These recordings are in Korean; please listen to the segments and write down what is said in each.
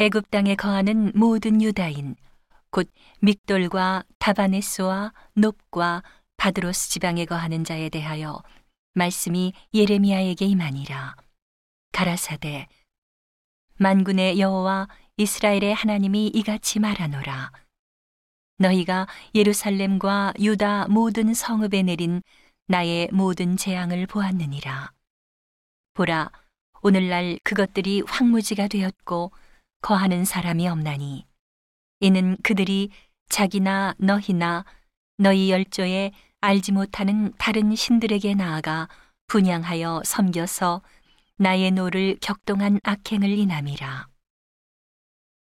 애굽 땅에 거하는 모든 유다인 곧 믹돌과 다바네스와 높과 바드로스 지방에 거하는 자에 대하여 말씀이 예레미야에게 임하니라. 가라사대 만군의 여호와 이스라엘의 하나님이 이같이 말하노라. 너희가 예루살렘과 유다 모든 성읍에 내린 나의 모든 재앙을 보았느니라. 보라 오늘날 그것들이 황무지가 되었고 거하는 사람이 없나니 이는 그들이 자기나 너희나 너희 열조의 알지 못하는 다른 신들에게 나아가 분향하여 섬겨서 나의 노를 격동한 악행을 인함이라.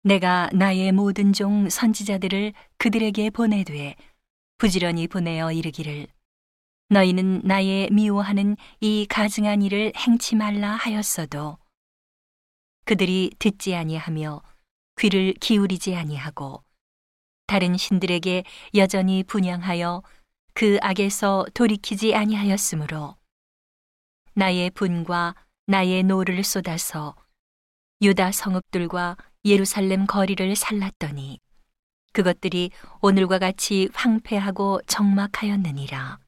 내가 나의 모든 종 선지자들을 그들에게 보내되 부지런히 보내어 이르기를 너희는 나의 미워하는 이 가증한 일을 행치 말라 하였어도 그들이 듣지 아니하며 귀를 기울이지 아니하고 다른 신들에게 여전히 분향하여 그 악에서 돌이키지 아니하였으므로 나의 분과 나의 노를 쏟아서 유다 성읍들과 예루살렘 거리를 살랐더니 그것들이 오늘과 같이 황폐하고 적막하였느니라.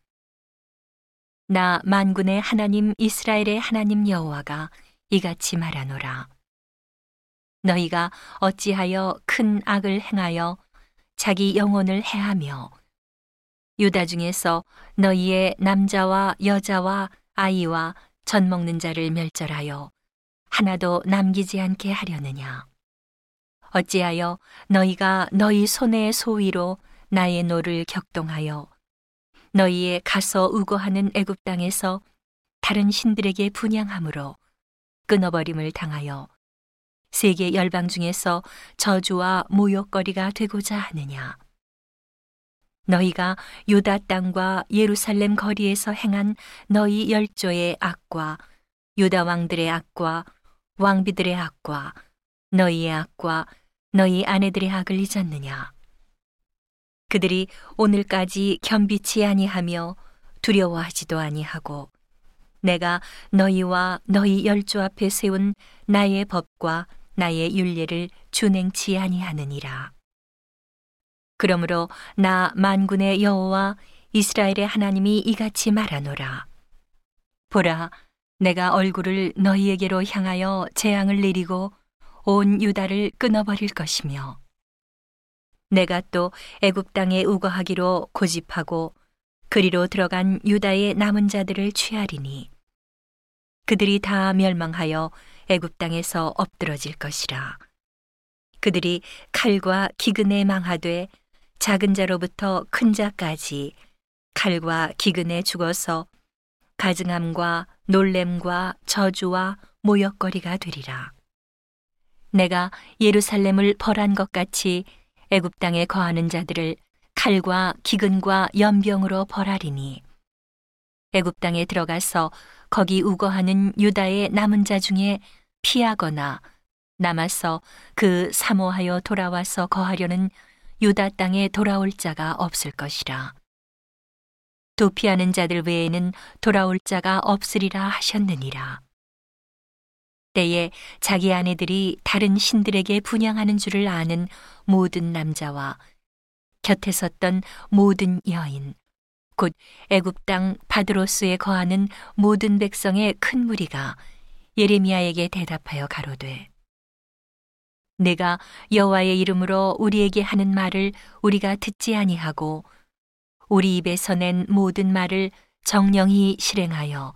나 만군의 하나님 이스라엘의 하나님 여호와가 이같이 말하노라. 너희가 어찌하여 큰 악을 행하여 자기 영혼을 해하며 유다 중에서 너희의 남자와 여자와 아이와 젖 먹는 자를 멸절하여 하나도 남기지 않게 하려느냐. 어찌하여 너희가 너희 손의 소위로 나의 노를 격동하여 너희의 가서 우거하는 애굽 땅에서 다른 신들에게 분향함으로 끊어버림을 당하여 세계 열방 중에서 저주와 모욕거리가 되고자 하느냐. 너희가 유다 땅과 예루살렘 거리에서 행한 너희 열조의 악과 유다 왕들의 악과 왕비들의 악과 너희의 악과 너희 아내들의 악을 잊었느냐. 그들이 오늘까지 겸비치 아니하며 두려워하지도 아니하고 내가 너희와 너희 열조 앞에 세운 나의 법과 나의 윤례를 준행치 아니하느니라. 그러므로 나 만군의 여호와 이스라엘의 하나님이 이같이 말하노라. 보라, 내가 얼굴을 너희에게로 향하여 재앙을 내리고 온 유다를 끊어버릴 것이며, 내가 또 애굽 땅에 우거하기로 고집하고 그리로 들어간 유다의 남은 자들을 취하리니, 그들이 다 멸망하여 애굽 땅에서 엎드러질 것이라. 그들이 칼과 기근에 망하되 작은 자로부터 큰 자까지 칼과 기근에 죽어서 가증함과 놀램과 저주와 모욕거리가 되리라. 내가 예루살렘을 벌한 것 같이 애굽 땅에 거하는 자들을 칼과 기근과 연병으로 벌하리니 애굽 땅에 들어가서 거기 우거하는 유다의 남은 자 중에 피하거나 남아서 그 사모하여 돌아와서 거하려는 유다 땅에 돌아올 자가 없을 것이라. 도피하는 자들 외에는 돌아올 자가 없으리라 하셨느니라. 때에 자기 아내들이 다른 신들에게 분양하는 줄을 아는 모든 남자와 곁에 섰던 모든 여인, 곧 애굽 땅 바드로스에 거하는 모든 백성의 큰 무리가 예레미야에게 대답하여 가로되 내가 여호와의 이름으로 우리에게 하는 말을 우리가 듣지 아니하고 우리 입에서 낸 모든 말을 정령히 실행하여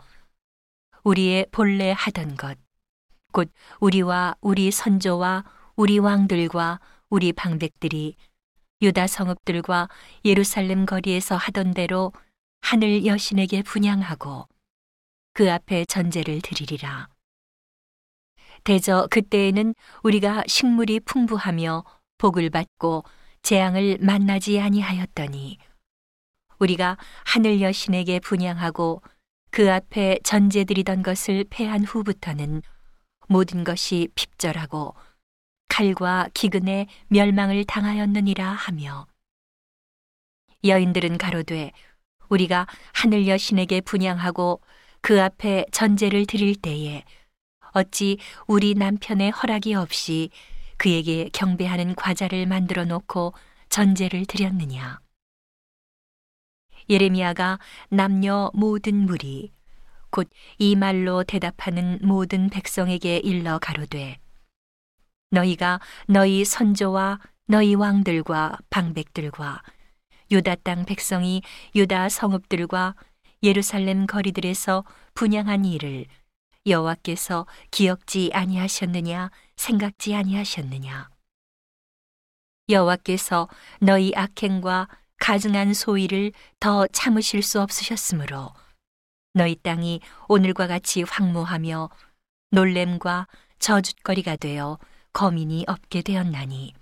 우리의 본래 하던 것 곧 우리와 우리 선조와 우리 왕들과 우리 방백들이 유다 성읍들과 예루살렘 거리에서 하던 대로 하늘 여신에게 분양하고 그 앞에 전제를 드리리라. 대저 그때에는 우리가 식물이 풍부하며 복을 받고 재앙을 만나지 아니하였더니 우리가 하늘 여신에게 분양하고 그 앞에 전제 드리던 것을 패한 후부터는 모든 것이 핍절하고 칼과 기근에 멸망을 당하였느니라 하며 여인들은 가로되 우리가 하늘 여신에게 분양하고 그 앞에 전제를 드릴 때에 어찌 우리 남편의 허락이 없이 그에게 경배하는 과자를 만들어 놓고 전제를 드렸느냐? 예레미야가 남녀 모든 무리 곧 이 말로 대답하는 모든 백성에게 일러 가로되 너희가 너희 선조와 너희 왕들과 방백들과 유다 땅 백성이 유다 성읍들과 예루살렘 거리들에서 분양한 일을 여호와께서 기억지 아니하셨느냐 생각지 아니하셨느냐? 여호와께서 너희 악행과 가증한 소위를 더 참으실 수 없으셨으므로 너희 땅이 오늘과 같이 황무하며 놀램과 저주거리가 되어 거민이 없게 되었나니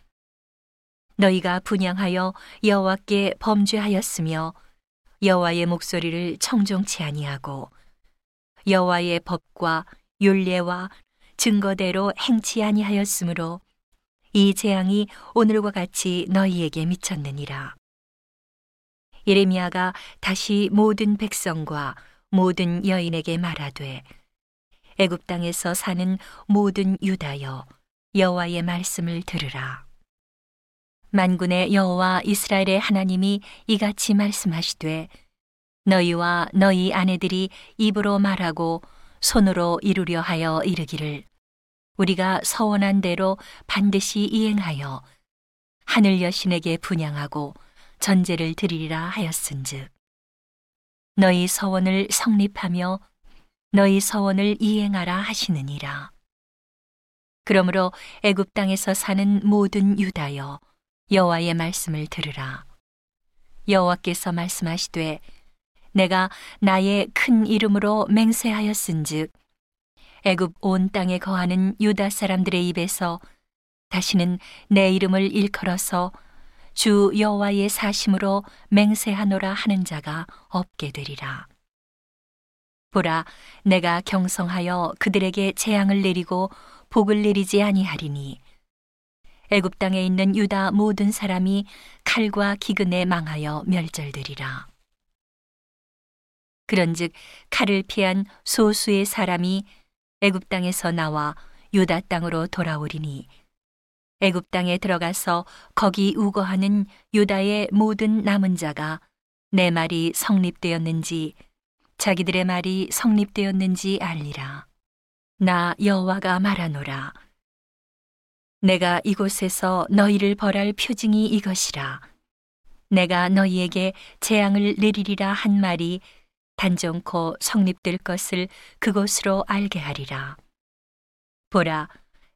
너희가 분양하여 여호와께 범죄하였으며 여호와의 목소리를 청종치 아니하고 여호와의 법과 율례와 증거대로 행치 아니하였으므로 이 재앙이 오늘과 같이 너희에게 미쳤느니라. 예레미야가 다시 모든 백성과 모든 여인에게 말하되 애굽 땅에서 사는 모든 유다여 여호와의 말씀을 들으라. 만군의 여호와 이스라엘의 하나님이 이같이 말씀하시되 너희와 너희 아내들이 입으로 말하고 손으로 이루려 하여 이르기를 우리가 서원한 대로 반드시 이행하여 하늘 여신에게 분양하고 전제를 드리리라 하였은즉 너희 서원을 성립하며 너희 서원을 이행하라 하시느니라 그러므로 애굽 땅에서 사는 모든 유다여 여호와의 말씀을 들으라 여호와께서 말씀하시되 내가 나의 큰 이름으로 맹세하였은즉 애굽 온 땅에 거하는 유다 사람들의 입에서 다시는 내 이름을 일컬어서 주 여호와의 사심으로 맹세하노라 하는 자가 없게 되리라. 보라, 내가 경성하여 그들에게 재앙을 내리고 복을 내리지 아니하리니 애굽 땅에 있는 유다 모든 사람이 칼과 기근에 망하여 멸절되리라. 그런즉 칼을 피한 소수의 사람이 애굽 땅에서 나와 유다 땅으로 돌아오리니 애굽 땅에 들어가서 거기 우거하는 유다의 모든 남은 자가 내 말이 성립되었는지 자기들의 말이 성립되었는지 알리라. 나 여호와가 말하노라. 내가 이곳에서 너희를 벌할 표징이 이것이라. 내가 너희에게 재앙을 내리리라 한 말이 단정코 성립될 것을 그곳으로 알게 하리라. 보라,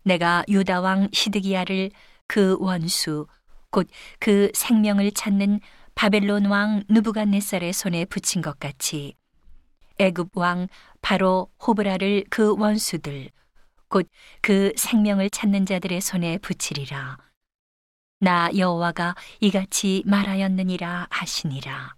내가 유다 왕 시드기야를 그 원수 곧 그 생명을 찾는 바벨론 왕 누부갓네살의 손에 붙인 것 같이 애굽 왕 바로 호브라를 그 원수들 곧 그 생명을 찾는 자들의 손에 붙이리라. 나 여호와가 이같이 말하였느니라 하시니라.